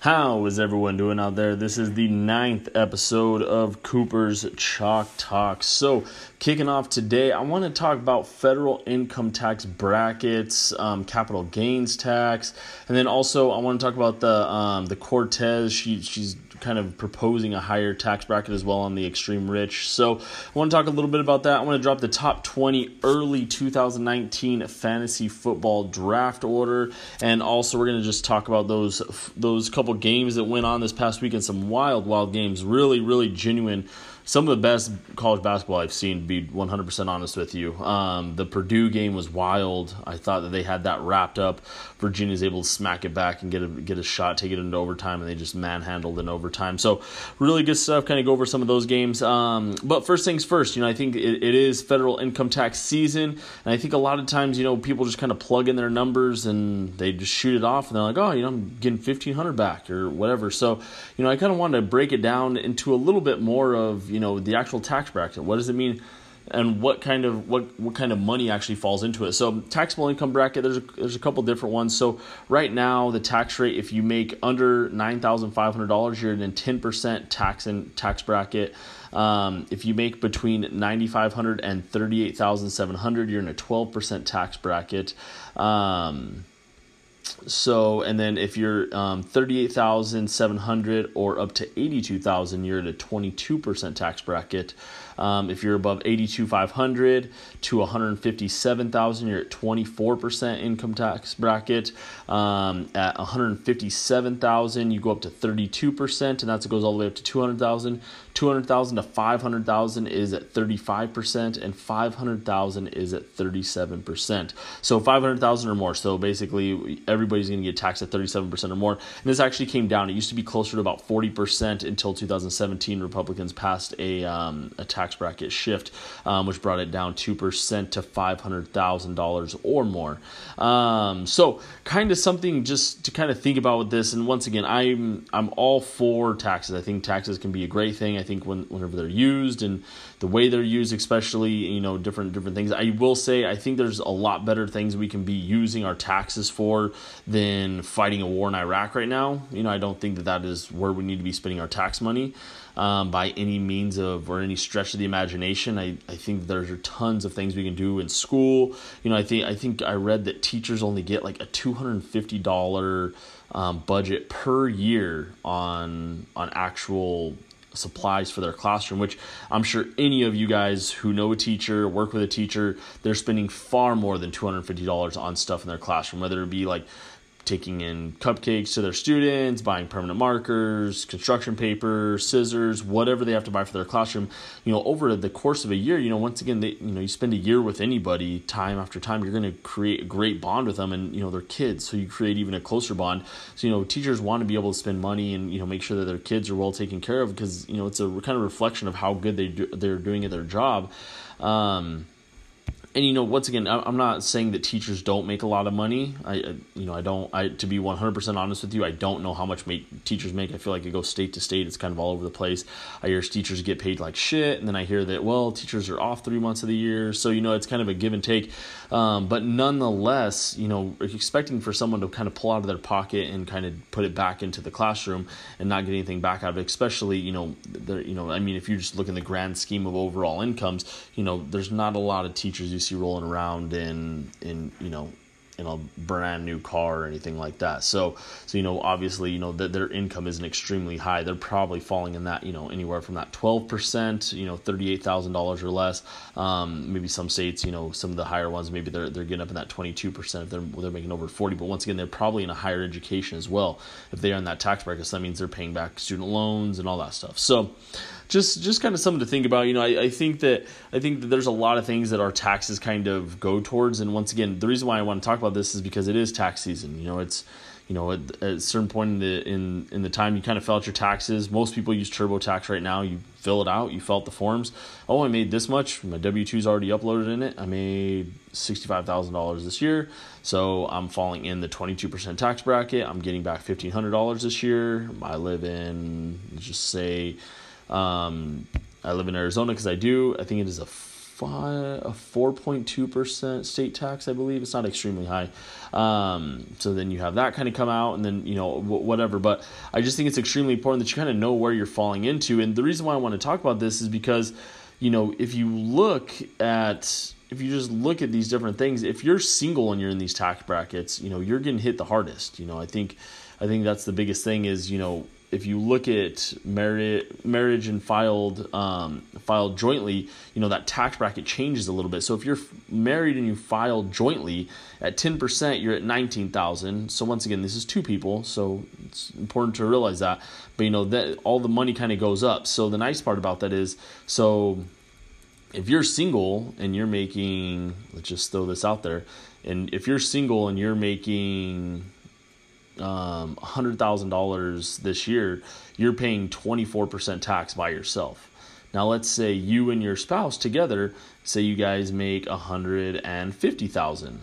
How is everyone doing out there? This is the ninth episode of Cooper's Chalk Talk. So, kicking off today, I want to talk about federal income tax brackets, um, capital gains tax, and then also I want to talk about the um, the Cortez. She she's kind of proposing a higher tax bracket as well on the extreme rich. So, I want to talk a little bit about that. I want to drop the top 20 early 2019 fantasy football draft order, and also we're going to just talk about those those couple games that went on this past weekend. Some wild, wild games. Really, really genuine some of the best college basketball I've seen. To be 100% honest with you, um, the Purdue game was wild. I thought that they had that wrapped up. Virginia's able to smack it back and get a get a shot, take it into overtime, and they just manhandled in overtime. So really good stuff. Kind of go over some of those games. Um, but first things first, you know, I think it, it is federal income tax season, and I think a lot of times, you know, people just kind of plug in their numbers and they just shoot it off, and they're like, oh, you know, I'm getting 1500 back or whatever. So you know, I kind of wanted to break it down into a little bit more of you know the actual tax bracket. What does it mean? and what kind of what what kind of money actually falls into it. So taxable income bracket, there's a, there's a couple different ones. So right now the tax rate, if you make under nine thousand five hundred dollars, you're in a ten percent tax and tax bracket. Um, if you make between 9500 and 38700 you're in a twelve percent tax bracket. Um, so and then if you're um, 38700 or up to 82000 you're at a 22% tax bracket um, if you're above 82,500 to 157,000, you're at 24% income tax bracket. Um, at 157,000, you go up to 32%, and that goes all the way up to 200,000. 200,000 to 500,000 is at 35%, and 500,000 is at 37%. So 500,000 or more. So basically, everybody's going to get taxed at 37% or more. And this actually came down. It used to be closer to about 40% until 2017. Republicans passed a, um, a tax tax bracket shift, um, which brought it down 2% to $500,000 or more. Um, so, kind of something just to kind of think about with this. And once again, I'm, I'm all for taxes. I think taxes can be a great thing. I think when, whenever they're used and the way they're used, especially, you know, different, different things. I will say, I think there's a lot better things we can be using our taxes for than fighting a war in Iraq right now. You know, I don't think that that is where we need to be spending our tax money um, by any means of or any stretch of the imagination. I, I think there's tons of things we can do in school. You know, I think I think I read that teachers only get like a two hundred and fifty dollar um, budget per year on on actual supplies for their classroom, which I'm sure any of you guys who know a teacher, work with a teacher, they're spending far more than $250 on stuff in their classroom, whether it be like taking in cupcakes to their students, buying permanent markers, construction paper, scissors, whatever they have to buy for their classroom. You know, over the course of a year, you know, once again, they, you know, you spend a year with anybody, time after time, you're going to create a great bond with them, and you know, they're kids, so you create even a closer bond. So you know, teachers want to be able to spend money and you know make sure that their kids are well taken care of because you know it's a kind of reflection of how good they do, they're doing at their job. Um, and you know once again i'm not saying that teachers don't make a lot of money. I you know i don't i to be 100% honest with you i don't know how much make, teachers make. I feel like it goes state to state. It's kind of all over the place. I hear teachers get paid like shit and then i hear that well teachers are off three months of the year. So you know it's kind of a give and take um, but nonetheless you know expecting for someone to kind of pull out of their pocket and kind of put it back into the classroom and not get anything back out of it especially you know you know i mean if you just look in the grand scheme of overall incomes you know there's not a lot of teachers you see rolling around in in you know in a brand new car or anything like that. So, so you know, obviously, you know that their income isn't extremely high. They're probably falling in that, you know, anywhere from that twelve percent, you know, thirty eight thousand dollars or less. Um, maybe some states, you know, some of the higher ones, maybe they're they're getting up in that twenty two percent if they're they're making over forty. But once again, they're probably in a higher education as well. If they are in that tax bracket, so that means they're paying back student loans and all that stuff. So, just just kind of something to think about. You know, I, I think that I think that there's a lot of things that our taxes kind of go towards. And once again, the reason why I want to talk about this is because it is tax season. You know, it's you know at, at a certain point in the in in the time you kind of fill out your taxes. Most people use TurboTax right now. You fill it out, you fill out the forms. Oh, I made this much. My W two is already uploaded in it. I made sixty five thousand dollars this year, so I'm falling in the twenty two percent tax bracket. I'm getting back fifteen hundred dollars this year. I live in just say um, I live in Arizona because I do. I think it is a five, a 4.2% state tax, I believe. It's not extremely high. Um, so then you have that kind of come out and then, you know, whatever. But I just think it's extremely important that you kind of know where you're falling into. And the reason why I want to talk about this is because, you know, if you look at, if you just look at these different things, if you're single and you're in these tax brackets, you know, you're getting hit the hardest. You know, I think, I think that's the biggest thing is, you know, if you look at marriage, marriage and filed um, filed jointly, you know that tax bracket changes a little bit. So if you're married and you file jointly at ten percent, you're at nineteen thousand. So once again, this is two people, so it's important to realize that. But you know that all the money kind of goes up. So the nice part about that is, so if you're single and you're making, let's just throw this out there, and if you're single and you're making um, $100,000 this year, you're paying 24% tax by yourself. Now, let's say you and your spouse together, say you guys make 150,000.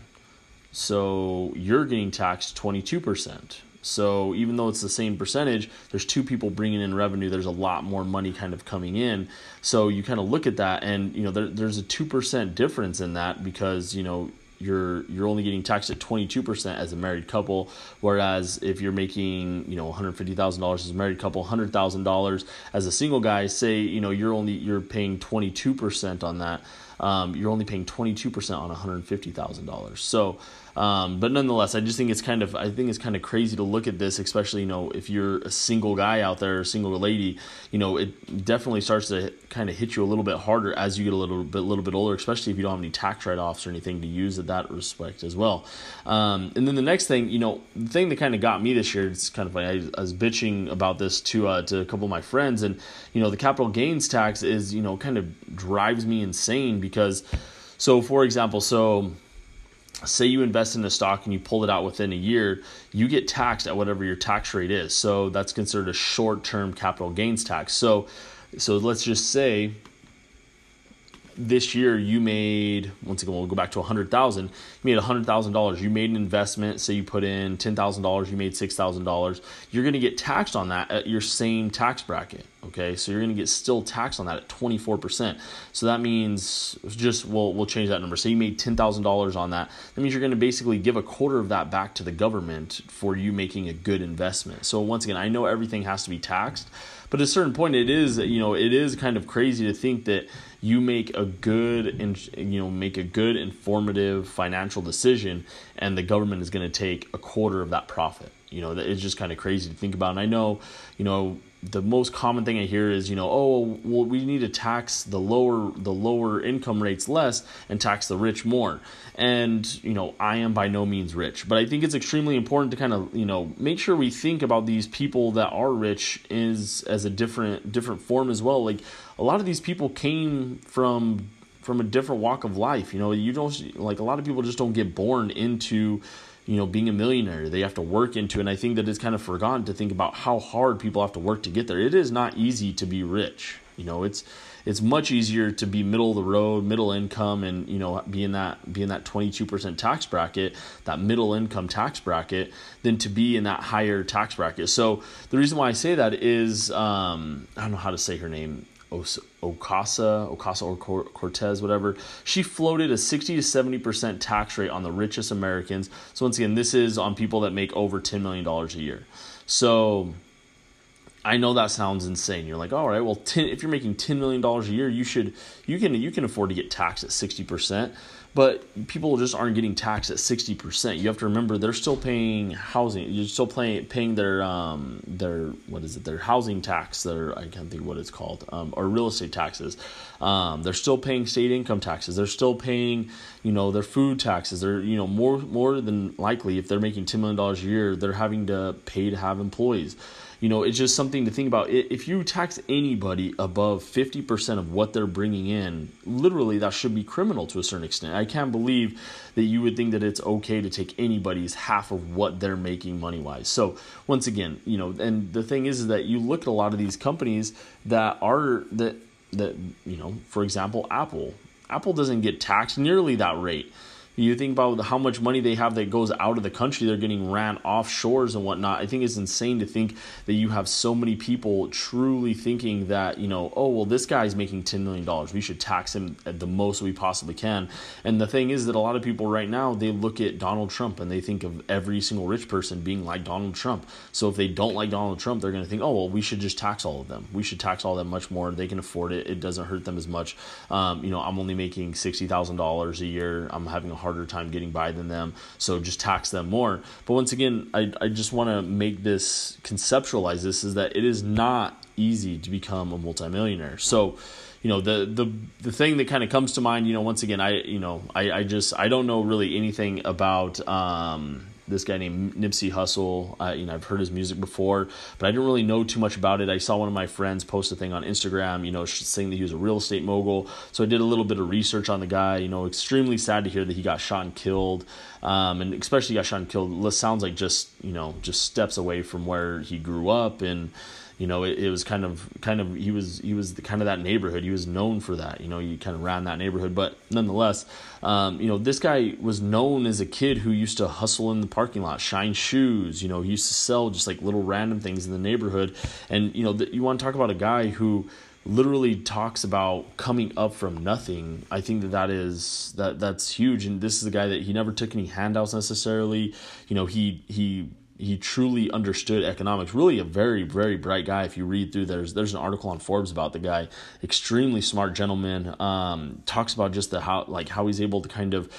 So you're getting taxed 22%. So even though it's the same percentage, there's two people bringing in revenue. There's a lot more money kind of coming in. So you kind of look at that, and you know there, there's a two percent difference in that because you know you're you're only getting taxed at 22% as a married couple whereas if you're making you know $150,000 as a married couple $100,000 as a single guy say you know you're only you're paying 22% on that um, you're only paying 22% on $150,000 so um, but nonetheless, I just think it's kind of I think it's kind of crazy to look at this, especially you know if you're a single guy out there, a single lady, you know it definitely starts to kind of hit you a little bit harder as you get a little bit little bit older, especially if you don't have any tax write offs or anything to use at that respect as well. Um, and then the next thing, you know, the thing that kind of got me this year, it's kind of funny. I, I was bitching about this to uh, to a couple of my friends, and you know the capital gains tax is you know kind of drives me insane because so for example, so say you invest in a stock and you pull it out within a year, you get taxed at whatever your tax rate is. So that's considered a short-term capital gains tax. So so let's just say this year you made once again we'll go back to a hundred thousand. You made a hundred thousand dollars. You made an investment say you put in ten thousand dollars you made six thousand dollars. You're going to get taxed on that at your same tax bracket okay? So you're going to get still taxed on that at 24% so that means just we'll, we'll change that number. Say you made $10000 on that. That means you're going to basically give a quarter of that back to the government for you making a good investment. So once again i know everything has to be taxed but at a certain point it is you know it is kind of crazy to think that you make a good you know make a good informative financial decision and the government is going to take a quarter of that profit. You know it's just kind of crazy to think about. And i know you know the most common thing I hear is, you know, oh, well, we need to tax the lower the lower income rates less and tax the rich more. And you know, I am by no means rich, but I think it's extremely important to kind of you know make sure we think about these people that are rich is as a different different form as well. Like a lot of these people came from from a different walk of life. You know, you don't like a lot of people just don't get born into you know, being a millionaire. They have to work into. And I think that it's kind of forgotten to think about how hard people have to work to get there. It is not easy to be rich. You know, it's it's much easier to be middle of the road, middle income, and you know, be in that be in that twenty two percent tax bracket, that middle income tax bracket, than to be in that higher tax bracket. So the reason why I say that is um, I don't know how to say her name. Ocasa, Ocasa or Cortez, whatever. She floated a 60 to 70% tax rate on the richest Americans. So, once again, this is on people that make over $10 million a year. So, I know that sounds insane. You're like, all right, well, 10, if you're making $10 million a year, you should, you can, you can afford to get taxed at 60% but people just aren't getting taxed at 60%. You have to remember they're still paying housing. You're still paying paying their um their what is it? Their housing tax, their I can't think what it's called. Um, or real estate taxes. Um, they're still paying state income taxes. They're still paying, you know, their food taxes. They're, you know, more more than likely if they're making 10 million dollars a year, they're having to pay to have employees you know, it's just something to think about. If you tax anybody above 50% of what they're bringing in, literally that should be criminal to a certain extent. I can't believe that you would think that it's okay to take anybody's half of what they're making money wise. So, once again, you know, and the thing is, is that you look at a lot of these companies that are that that, you know, for example, Apple. Apple doesn't get taxed nearly that rate You think about how much money they have that goes out of the country, they're getting ran offshores and whatnot. I think it's insane to think that you have so many people truly thinking that, you know, oh, well, this guy's making $10 million. We should tax him at the most we possibly can. And the thing is that a lot of people right now, they look at Donald Trump and they think of every single rich person being like Donald Trump. So if they don't like Donald Trump, they're going to think, oh, well, we should just tax all of them. We should tax all of them much more. They can afford it. It doesn't hurt them as much. Um, you know, I'm only making $60,000 a year. I'm having a harder time getting by than them. So just tax them more. But once again, I, I just want to make this conceptualize this is that it is not easy to become a multimillionaire. So, you know, the the the thing that kind of comes to mind, you know, once again, I you know, I, I just I don't know really anything about um this guy named Nipsey Hussle. Uh, you know, I've heard his music before, but I didn't really know too much about it. I saw one of my friends post a thing on Instagram, you know, saying that he was a real estate mogul. So I did a little bit of research on the guy. You know, extremely sad to hear that he got shot and killed, um, and especially got shot and killed. Sounds like just you know just steps away from where he grew up and you know, it, it, was kind of kind of he was he was the, kind of that neighborhood. He was known for that. You know, he kind of ran that neighborhood. But nonetheless, um, you know, this guy was known as a kid who used to hustle in the parking lot, shine shoes. You know, he used to sell just like little random things in the neighborhood. And you know, the, you want to talk about a guy who literally talks about coming up from nothing i think that that is that that's huge and this is a guy that he never took any handouts necessarily you know he he he truly understood economics. Really, a very very bright guy. If you read through, there's there's an article on Forbes about the guy. Extremely smart gentleman. Um, talks about just the how like how he's able to kind of.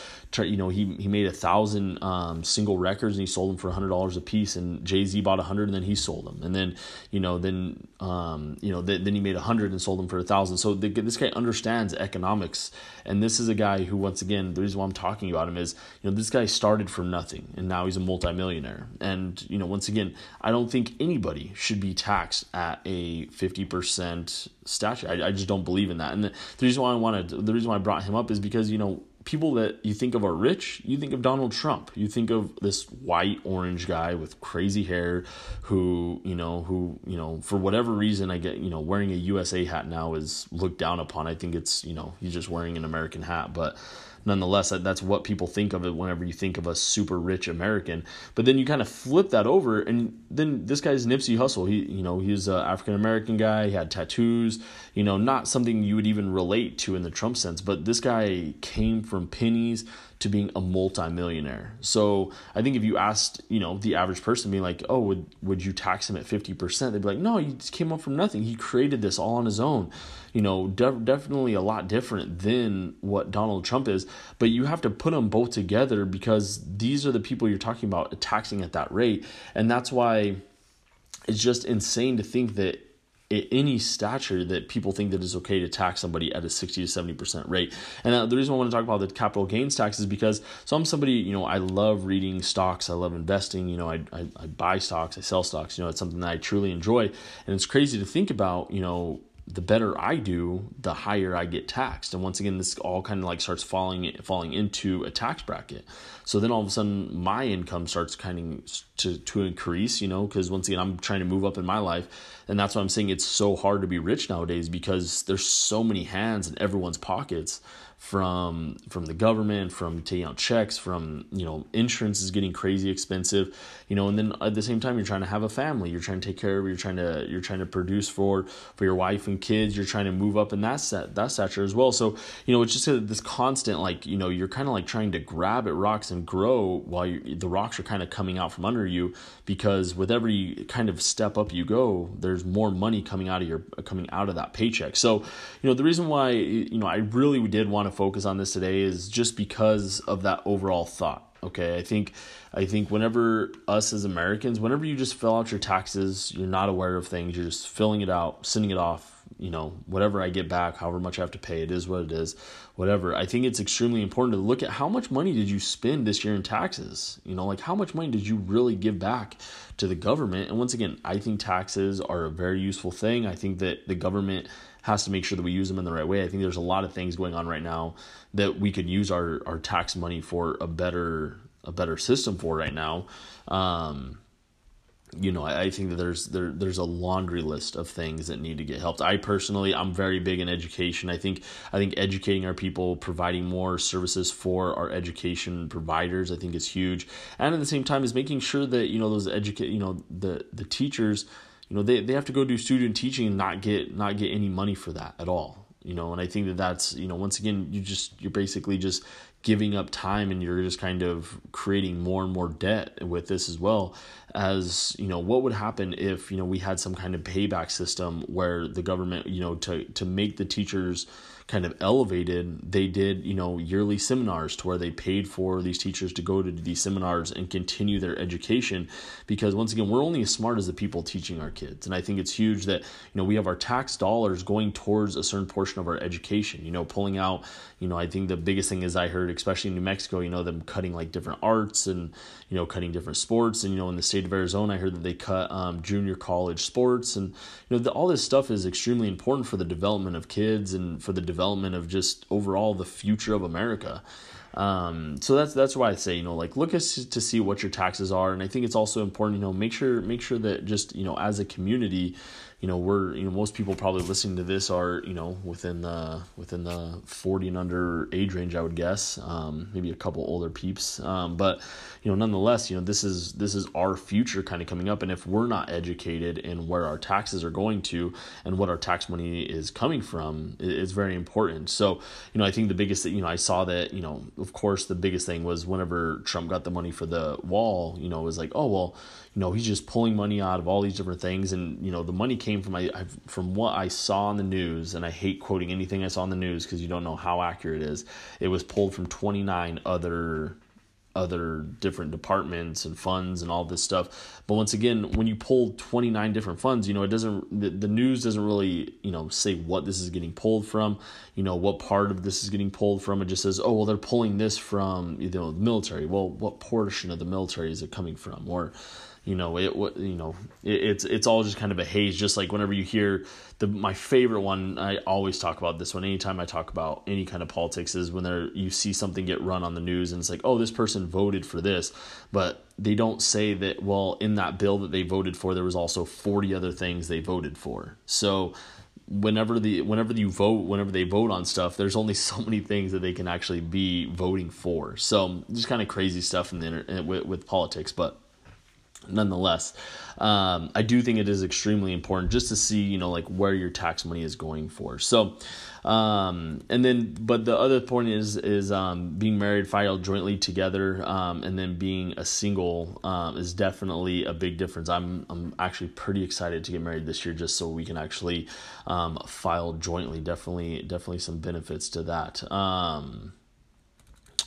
You know, he he made a thousand um, single records and he sold them for hundred dollars a piece. And Jay Z bought a hundred and then he sold them. And then you know then um, you know th- then he made a hundred and sold them for a thousand. So the, this guy understands economics. And this is a guy who once again the reason why I'm talking about him is you know this guy started from nothing and now he's a multimillionaire. And you know, once again, I don't think anybody should be taxed at a 50% statute. I, I just don't believe in that. And the, the reason why I wanted, the reason why I brought him up is because, you know, people that you think of are rich, you think of Donald Trump. You think of this white orange guy with crazy hair who, you know, who, you know, for whatever reason I get, you know, wearing a USA hat now is looked down upon. I think it's, you know, he's just wearing an American hat, but nonetheless, that's what people think of it whenever you think of a super rich American. But then you kind of flip that over, and then this guy's Nipsey Hussle. He, you know, he's an African American guy. He had tattoos. You know, not something you would even relate to in the Trump sense. But this guy came from pennies to being a multimillionaire. So I think if you asked, you know, the average person being like, oh, would would you tax him at fifty percent? They'd be like, no, he came up from nothing. He created this all on his own you know, definitely a lot different than what Donald Trump is. But you have to put them both together because these are the people you're talking about taxing at that rate. And that's why it's just insane to think that at any stature that people think that it's okay to tax somebody at a 60 to 70% rate. And uh, the reason I want to talk about the capital gains tax is because so I'm somebody, you know, I love reading stocks. I love investing. You know, I, I, I buy stocks, I sell stocks. You know, it's something that I truly enjoy. And it's crazy to think about, you know, the better I do, the higher I get taxed. And once again, this all kind of like starts falling falling into a tax bracket. So then all of a sudden, my income starts kind of to to increase. You know, because once again, I'm trying to move up in my life, and that's why I'm saying it's so hard to be rich nowadays because there's so many hands in everyone's pockets from from the government, from taking out checks, from you know insurance is getting crazy expensive, you know, and then at the same time you're trying to have a family, you're trying to take care of, you're trying to you're trying to produce for for your wife and kids, you're trying to move up in that set that stature as well. So you know it's just a, this constant like you know you're kind of like trying to grab at rocks and grow while the rocks are kind of coming out from under you because with every kind of step up you go, there's more money coming out of your coming out of that paycheck. So you know the reason why you know I really did want to focus on this today is just because of that overall thought. Okay, I think I think whenever us as Americans, whenever you just fill out your taxes, you're not aware of things, you're just filling it out, sending it off, you know, whatever I get back, however much I have to pay, it is what it is, whatever. I think it's extremely important to look at how much money did you spend this year in taxes? You know, like how much money did you really give back to the government? And once again, I think taxes are a very useful thing. I think that the government has to make sure that we use them in the right way. I think there's a lot of things going on right now that we could use our, our tax money for a better a better system for right now. Um, you know, I, I think that there's there there's a laundry list of things that need to get helped. I personally, I'm very big in education. I think I think educating our people, providing more services for our education providers, I think is huge. And at the same time, is making sure that you know those educate, you know, the the teachers, you know, they they have to go do student teaching and not get not get any money for that at all you know and i think that that's you know once again you just you're basically just giving up time and you're just kind of creating more and more debt with this as well as you know what would happen if you know we had some kind of payback system where the government you know to to make the teachers kind of elevated, they did, you know, yearly seminars to where they paid for these teachers to go to these seminars and continue their education because once again, we're only as smart as the people teaching our kids. And I think it's huge that, you know, we have our tax dollars going towards a certain portion of our education, you know, pulling out, you know, I think the biggest thing is I heard, especially in New Mexico, you know, them cutting like different arts and, you know, cutting different sports. And, you know, in the state of Arizona, I heard that they cut um, junior college sports. And, you know, the, all this stuff is extremely important for the development of kids and for the development of just overall the future of America. Um, so that's that's why I say you know like look as to see what your taxes are, and I think it's also important you know make sure make sure that just you know as a community you know we're you know most people probably listening to this are you know within the within the 40 and under age range i would guess um, maybe a couple older peeps um, but you know nonetheless you know this is this is our future kind of coming up and if we're not educated in where our taxes are going to and what our tax money is coming from it's very important so you know i think the biggest that you know i saw that you know of course the biggest thing was whenever trump got the money for the wall you know it was like oh well you know he's just pulling money out of all these different things and you know the money came from I, from what I saw on the news and I hate quoting anything I saw on the news because you don't know how accurate it is it was pulled from 29 other other different departments and funds and all this stuff. But once again when you pull 29 different funds you know it doesn't the, the news doesn't really you know say what this is getting pulled from you know what part of this is getting pulled from. It just says oh well they're pulling this from you know the military. Well what portion of the military is it coming from? Or you know it you know it, it's it's all just kind of a haze just like whenever you hear the my favorite one i always talk about this one. Anytime i talk about any kind of politics is when there you see something get run on the news and it's like oh this person voted for this. But they don't say that well in that bill that they voted for there was also 40 other things they voted for. So whenever the whenever you vote whenever they vote on stuff there's only so many things that they can actually be voting for. So just kind of crazy stuff in the with, with politics but nonetheless. Um, i do think it is extremely important just to see you know like where your tax money is going for. So um, and then but the other point is is um, being married filed jointly together um, and then being a single um, is definitely a big difference. I'm i'm actually pretty excited to get married this year just so we can actually um, file jointly. Definitely definitely some benefits to that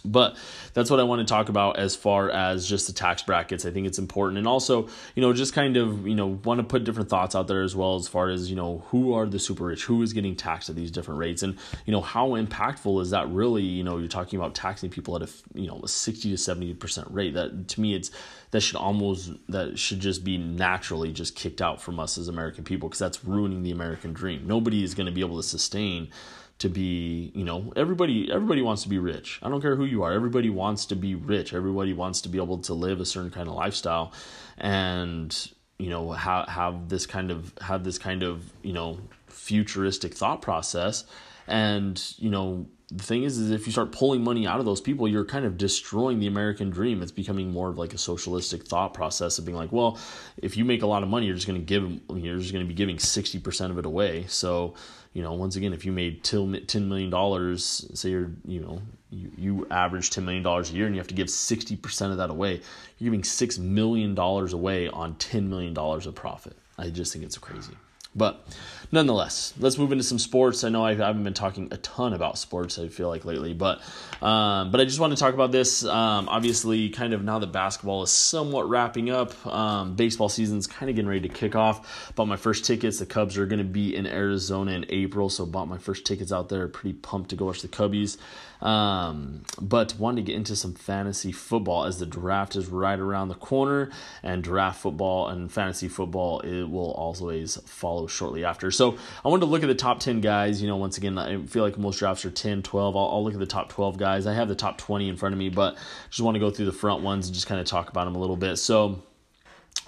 but that's what I want to talk about as far as just the tax brackets. I think it's important. And also, you know, just kind of, you know, want to put different thoughts out there as well as far as, you know, who are the super rich, who is getting taxed at these different rates and, you know, how impactful is that really, you know, you're talking about taxing people at a, you know, a 60 to 70% rate. That to me it's that should almost that should just be naturally just kicked out from us as American people because that's ruining the American dream. Nobody is going to be able to sustain to be you know everybody everybody wants to be rich. I don't care who you are. Everybody wants to be rich. Everybody wants to be able to live a certain kind of lifestyle and you know have have this kind of have this kind of you know futuristic thought process and you know the thing is is if you start pulling money out of those people you're kind of destroying the american dream it's becoming more of like a socialistic thought process of being like well if you make a lot of money you're just going to give you're just going to be giving 60% of it away so you know, once again, if you made $10 million, say you're, you know, you, you average $10 million a year and you have to give 60% of that away, you're giving $6 million away on $10 million of profit. I just think it's crazy. But nonetheless, let's move into some sports. I know I haven't been talking a ton about sports. I feel like lately, but um, but I just want to talk about this. Um, obviously, kind of now that basketball is somewhat wrapping up, um, baseball season's kind of getting ready to kick off. Bought my first tickets. The Cubs are going to be in Arizona in April, so bought my first tickets out there. Pretty pumped to go watch the Cubbies. Um, but wanted to get into some fantasy football as the draft is right around the corner, and draft football and fantasy football it will always follow shortly after. So I wanted to look at the top 10 guys. You know, once again, I feel like most drafts are 10, 12. I'll, I'll look at the top 12 guys. I have the top 20 in front of me, but just want to go through the front ones and just kind of talk about them a little bit. So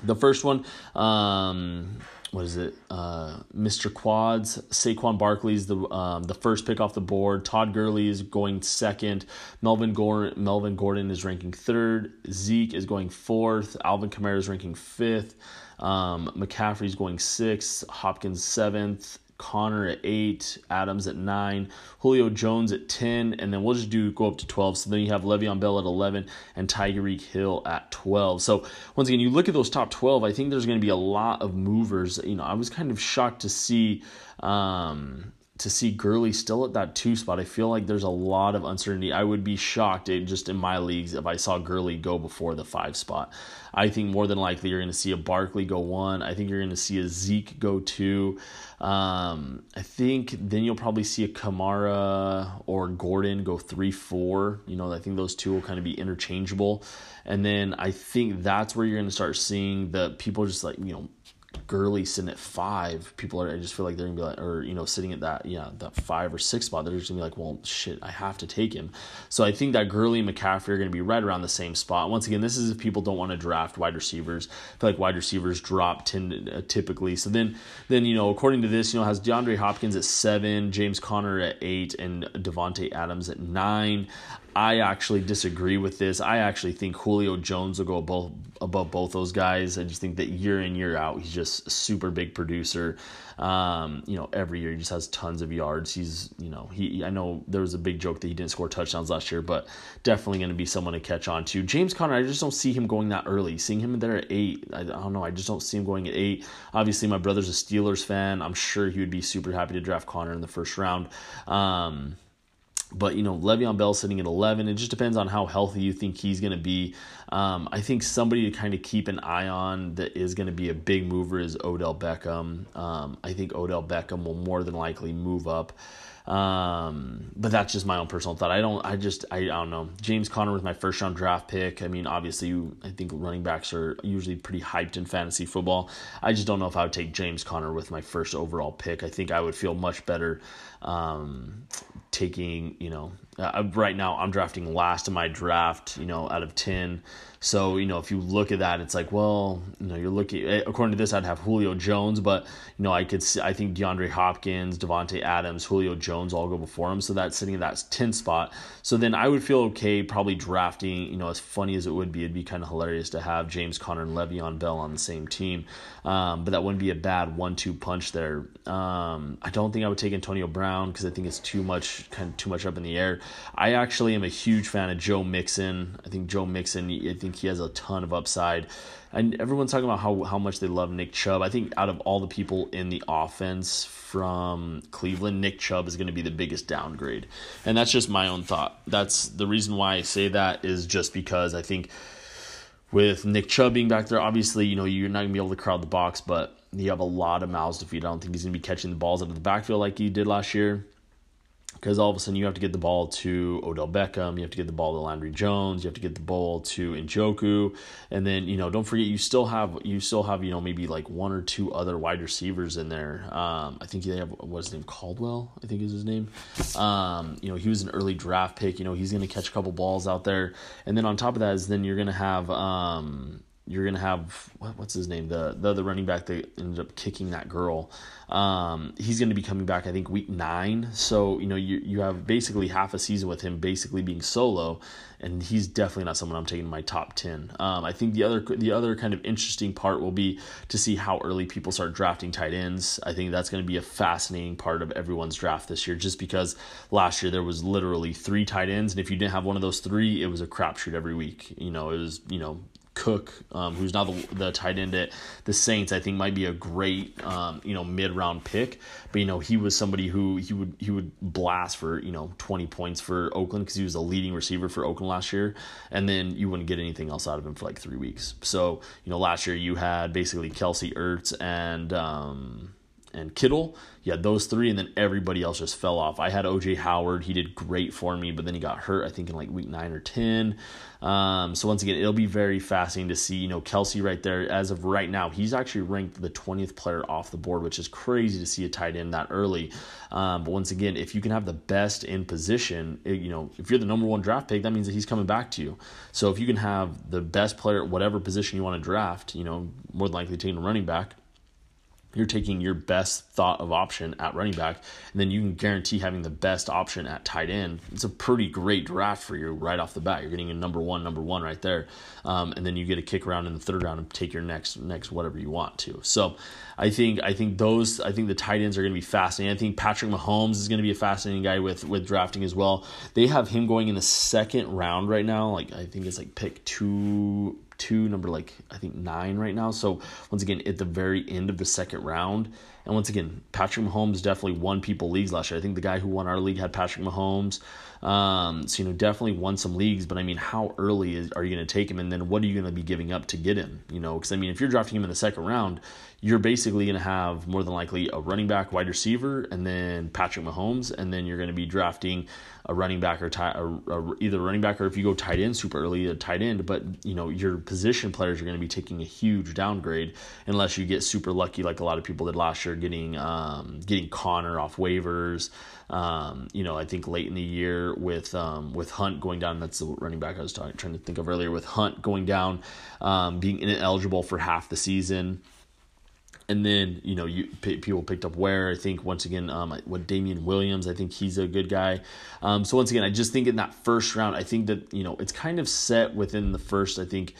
The first one, um, what is it? Uh, Mr. Quads, Saquon Barkley's the um, the first pick off the board. Todd Gurley is going second. Melvin Gordon, Melvin Gordon is ranking third. Zeke is going fourth. Alvin Kamara is ranking fifth. Um, McCaffrey's going sixth. Hopkins seventh. Conner at eight, Adams at nine, Julio Jones at ten, and then we'll just do go up to twelve. So then you have Le'Veon Bell at eleven and Tyreek Hill at twelve. So once again, you look at those top twelve. I think there's going to be a lot of movers. You know, I was kind of shocked to see. Um, to see Gurley still at that two spot, I feel like there's a lot of uncertainty. I would be shocked just in my leagues if I saw Gurley go before the five spot. I think more than likely you're going to see a Barkley go one. I think you're going to see a Zeke go two. Um, I think then you'll probably see a Kamara or Gordon go three, four. You know, I think those two will kind of be interchangeable. And then I think that's where you're going to start seeing the people just like, you know, Gurley sitting at five, people are. I just feel like they're gonna be like, or you know, sitting at that, yeah, that five or six spot. They're just gonna be like, well, shit, I have to take him. So I think that Gurley and McCaffrey are gonna be right around the same spot. Once again, this is if people don't want to draft wide receivers. I feel like wide receivers drop tend, uh, typically. So then, then you know, according to this, you know, has DeAndre Hopkins at seven, James Conner at eight, and Davante Adams at nine. I actually disagree with this. I actually think Julio Jones will go above, above both those guys. I just think that year in year out, he's just a super big producer. Um, you know, every year he just has tons of yards. He's, you know, he. I know there was a big joke that he didn't score touchdowns last year, but definitely going to be someone to catch on to. James Conner, I just don't see him going that early. Seeing him there at eight, I, I don't know. I just don't see him going at eight. Obviously, my brother's a Steelers fan. I'm sure he would be super happy to draft Conner in the first round. Um, but you know, Le'Veon Bell sitting at eleven. It just depends on how healthy you think he's going to be. Um, I think somebody to kind of keep an eye on that is going to be a big mover is Odell Beckham. Um, I think Odell Beckham will more than likely move up. Um, but that's just my own personal thought. I don't, I just, I, I don't know. James Conner was my first round draft pick. I mean, obviously, I think running backs are usually pretty hyped in fantasy football. I just don't know if I would take James Conner with my first overall pick. I think I would feel much better um, taking, you know, uh, right now I'm drafting last in my draft, you know, out of 10. So, you know, if you look at that, it's like, well, you know, you're looking, eh, according to this, I'd have Julio Jones, but, you know, I could see, I think DeAndre Hopkins, Davante Adams, Julio Jones all go before him. So that's sitting in that 10 spot. So then I would feel okay probably drafting, you know, as funny as it would be, it'd be kind of hilarious to have James Conner and Le'Veon Bell on the same team. Um, but that wouldn't be a bad one two punch there. Um, I don't think I would take Antonio Brown because I think it's too much, kind of too much up in the air. I actually am a huge fan of Joe Mixon. I think Joe Mixon, I think he has a ton of upside. And everyone's talking about how, how much they love Nick Chubb. I think out of all the people in the offense from Cleveland, Nick Chubb is going to be the biggest downgrade. And that's just my own thought. That's the reason why I say that is just because I think with Nick Chubb being back there, obviously, you know, you're not going to be able to crowd the box, but you have a lot of mouths to feed. I don't think he's going to be catching the balls out of the backfield like he did last year because all of a sudden you have to get the ball to Odell Beckham, you have to get the ball to Landry Jones, you have to get the ball to Njoku, and then you know don't forget you still have you still have you know maybe like one or two other wide receivers in there. Um, I think they have what's his name Caldwell, I think is his name. Um, you know he was an early draft pick. You know he's going to catch a couple balls out there, and then on top of that is then you're going to have. Um, you're gonna have what, what's his name the the the running back that ended up kicking that girl. Um, he's gonna be coming back I think week nine. So you know you you have basically half a season with him basically being solo, and he's definitely not someone I'm taking in my top ten. Um, I think the other the other kind of interesting part will be to see how early people start drafting tight ends. I think that's gonna be a fascinating part of everyone's draft this year, just because last year there was literally three tight ends, and if you didn't have one of those three, it was a crapshoot every week. You know, it was you know Cook, um, who's now the, the tight end at the Saints, I think might be a great um, you know mid round pick. But you know he was somebody who he would he would blast for you know twenty points for Oakland because he was a leading receiver for Oakland last year, and then you wouldn't get anything else out of him for like three weeks. So you know last year you had basically Kelce Ertz and um, and Kittle. You had those three, and then everybody else just fell off. I had OJ Howard. He did great for me, but then he got hurt, I think, in like week nine or 10. Um, so, once again, it'll be very fascinating to see. You know, Kelce right there, as of right now, he's actually ranked the 20th player off the board, which is crazy to see a tight end that early. Um, but once again, if you can have the best in position, it, you know, if you're the number one draft pick, that means that he's coming back to you. So, if you can have the best player at whatever position you want to draft, you know, more than likely taking a running back you're taking your best thought of option at running back, and then you can guarantee having the best option at tight end. It's a pretty great draft for you right off the bat. You're getting a number one, number one right there, um, and then you get a kick around in the third round and take your next next whatever you want to. So, I think I think those I think the tight ends are going to be fascinating. I think Patrick Mahomes is going to be a fascinating guy with with drafting as well. They have him going in the second round right now. Like I think it's like pick two two, number like I think nine right now. So once again, at the very end of the second round, and once again, Patrick Mahomes definitely won people leagues last year. I think the guy who won our league had Patrick Mahomes. Um, so you know, definitely won some leagues. But I mean, how early is, are you going to take him, and then what are you going to be giving up to get him? You know, because I mean, if you're drafting him in the second round, you're basically going to have more than likely a running back, wide receiver, and then Patrick Mahomes, and then you're going to be drafting a running back or tight, either running back or if you go tight end super early, a tight end. But you know your position players are going to be taking a huge downgrade unless you get super lucky, like a lot of people did last year, getting um, getting Conner off waivers. Um, you know, I think late in the year with um, with Hunt going down, that's the running back I was talking, trying to think of earlier. With Hunt going down, um, being ineligible for half the season and then you know you people picked up where I think once again um what Damien Williams I think he's a good guy um so once again I just think in that first round I think that you know it's kind of set within the first I think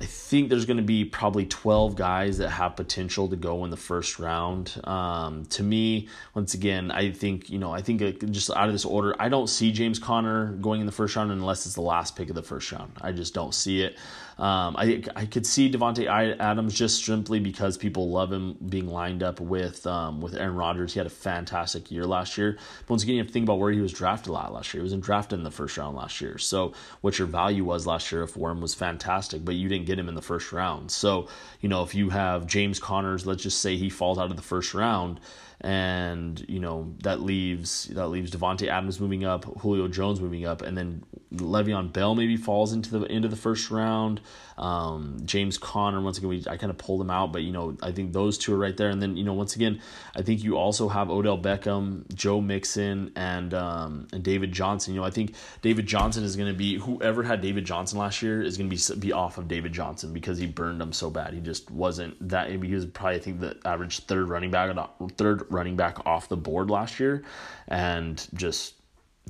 I think there's going to be probably 12 guys that have potential to go in the first round. Um, to me, once again, I think, you know, I think just out of this order, I don't see James Conner going in the first round unless it's the last pick of the first round. I just don't see it. Um, I I could see Davante Adams just simply because people love him being lined up with um, with Aaron Rodgers. He had a fantastic year last year. But once again, you have to think about where he was drafted a lot last year. He wasn't drafted in the first round last year. So what your value was last year for him was fantastic, but you didn't get him in the first round. So you know if you have James Connors, let's just say he falls out of the first round and you know that leaves that leaves Davante Adams moving up, Julio Jones moving up, and then Le'Veon Bell maybe falls into the into the first round. Um, James Conner once again we I kind of pulled him out, but you know I think those two are right there. And then you know once again I think you also have Odell Beckham, Joe Mixon, and um, and David Johnson. You know I think David Johnson is going to be whoever had David Johnson last year is going to be be off of David Johnson because he burned him so bad. He just wasn't that. He was probably I think the average third running back third running back off the board last year, and just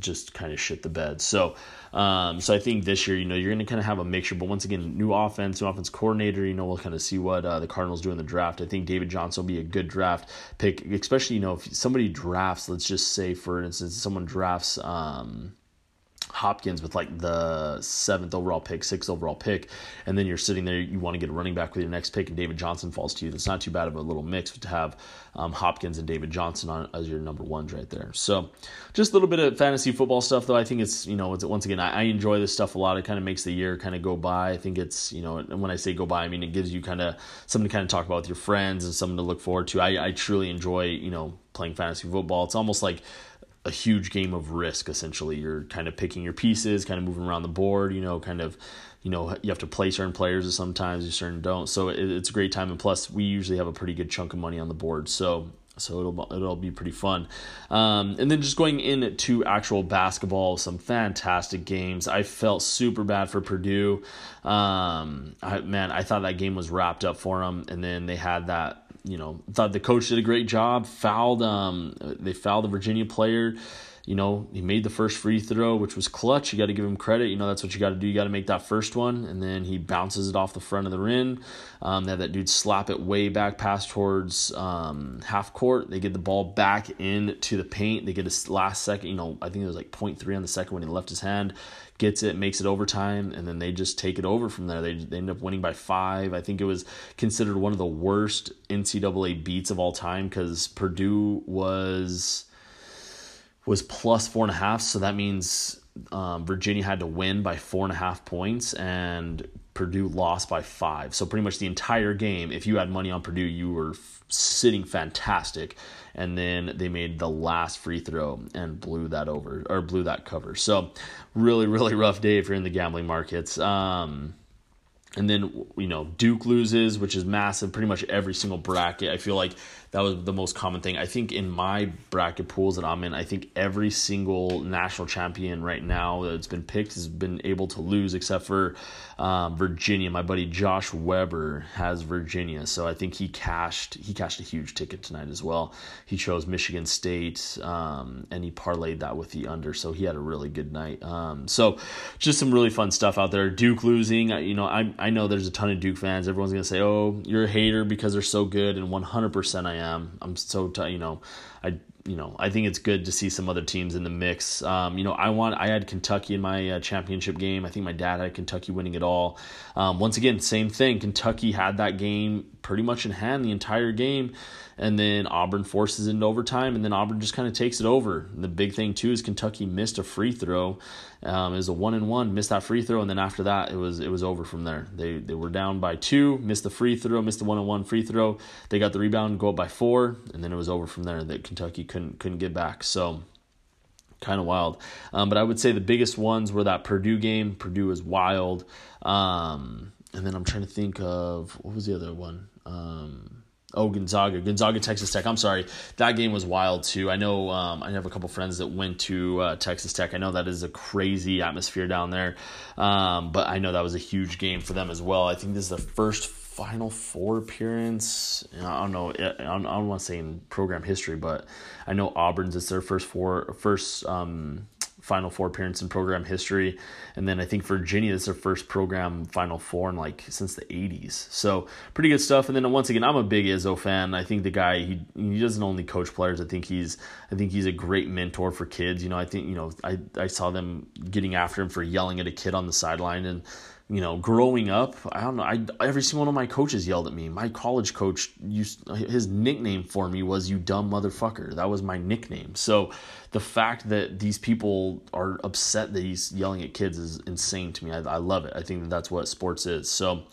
just kind of shit the bed. So, um, so I think this year, you know, you're going to kind of have a mixture. But once again, new offense, new offense coordinator. You know, we'll kind of see what uh, the Cardinals do in the draft. I think David Johnson will be a good draft pick, especially you know if somebody drafts. Let's just say, for instance, someone drafts. Um, Hopkins with like the seventh overall pick, sixth overall pick, and then you're sitting there, you want to get a running back with your next pick, and David Johnson falls to you. That's not too bad of a little mix to have um, Hopkins and David Johnson on as your number ones right there. So, just a little bit of fantasy football stuff, though. I think it's you know, it's, once again, I, I enjoy this stuff a lot. It kind of makes the year kind of go by. I think it's you know, and when I say go by, I mean it gives you kind of something to kind of talk about with your friends and something to look forward to. I, I truly enjoy you know playing fantasy football. It's almost like a huge game of risk essentially you're kind of picking your pieces kind of moving around the board you know kind of you know you have to play certain players sometimes you certain don't so it, it's a great time and plus we usually have a pretty good chunk of money on the board so so it'll it'll be pretty fun, um, and then just going into actual basketball, some fantastic games. I felt super bad for Purdue. Um, I, man, I thought that game was wrapped up for them, and then they had that you know, thought the coach did a great job. Fouled, um, they fouled the Virginia player. You know, he made the first free throw, which was clutch. You got to give him credit. You know, that's what you got to do. You got to make that first one, and then he bounces it off the front of the rim. Um, they have that dude slap it way back past towards um, half court. They get the ball back into the paint. They get a last second. You know, I think it was like 0.3 on the second when he left his hand gets it, makes it overtime, and then they just take it over from there. They, they end up winning by five. I think it was considered one of the worst NCAA beats of all time because Purdue was was plus four and a half, so that means um, Virginia had to win by four and a half points, and Purdue lost by five. So pretty much the entire game, if you had money on Purdue, you were f- sitting fantastic. And then they made the last free throw and blew that over or blew that cover. So really, really rough day if you're in the gambling markets. Um, and then you know Duke loses, which is massive. Pretty much every single bracket. I feel like that was the most common thing. I think in my bracket pools that I'm in, I think every single national champion right now that's been picked has been able to lose, except for um, Virginia. My buddy Josh Weber has Virginia, so I think he cashed he cashed a huge ticket tonight as well. He chose Michigan State, um, and he parlayed that with the under, so he had a really good night. Um, so just some really fun stuff out there. Duke losing, you know, I know there's a ton of Duke fans. Everyone's gonna say, "Oh, you're a hater because they're so good," and 100% I am. I'm so t- you know, I you know I think it's good to see some other teams in the mix. Um, you know, I want I had Kentucky in my uh, championship game. I think my dad had Kentucky winning it all. Um, once again, same thing. Kentucky had that game pretty much in hand the entire game and then Auburn forces into overtime, and then Auburn just kind of takes it over. And the big thing too is Kentucky missed a free throw. Um, it was a one and one, missed that free throw, and then after that it was it was over from there. They they were down by two, missed the free throw, missed the one and one free throw. They got the rebound, go up by four, and then it was over from there. That Kentucky couldn't couldn't get back. So kind of wild. Um, but I would say the biggest ones were that Purdue game. Purdue was wild. Um, and then I'm trying to think of what was the other one. Um, Oh, Gonzaga, Gonzaga, Texas Tech. I'm sorry, that game was wild too. I know um, I have a couple friends that went to uh, Texas Tech. I know that is a crazy atmosphere down there, um, but I know that was a huge game for them as well. I think this is the first Final Four appearance. I don't know. I don't, I don't want to say in program history, but I know Auburn's it's their first four first um, Final Four appearance in program history, and then I think Virginia is their first program Final Four in like since the '80s. So pretty good stuff. And then once again, I'm a big Izzo fan. I think the guy he he doesn't only coach players. I think he's I think he's a great mentor for kids. You know, I think you know I I saw them getting after him for yelling at a kid on the sideline and you know, growing up, I don't know. I every single one of my coaches yelled at me. My college coach used his nickname for me was "you dumb motherfucker." That was my nickname. So, the fact that these people are upset that he's yelling at kids is insane to me. I, I love it. I think that that's what sports is. So,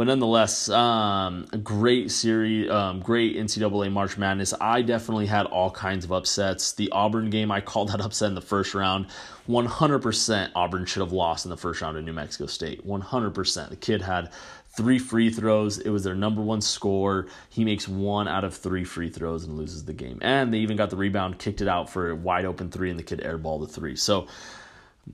but nonetheless, um, great series, um, great NCAA March Madness. I definitely had all kinds of upsets. The Auburn game, I called that upset in the first round. 100% Auburn should have lost in the first round of New Mexico State. 100%. The kid had three free throws. It was their number one score. He makes one out of three free throws and loses the game. And they even got the rebound, kicked it out for a wide open three, and the kid airballed the three. So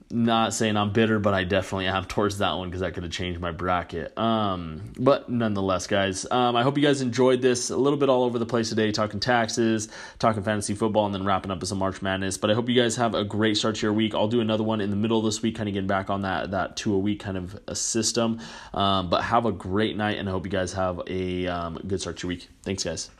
not saying I'm bitter, but I definitely am towards that one because that could have changed my bracket. Um, but nonetheless, guys, um, I hope you guys enjoyed this. A little bit all over the place today, talking taxes, talking fantasy football, and then wrapping up with some March Madness. But I hope you guys have a great start to your week. I'll do another one in the middle of this week, kind of getting back on that that two a week kind of a system. Um, but have a great night, and I hope you guys have a um, good start to your week. Thanks, guys.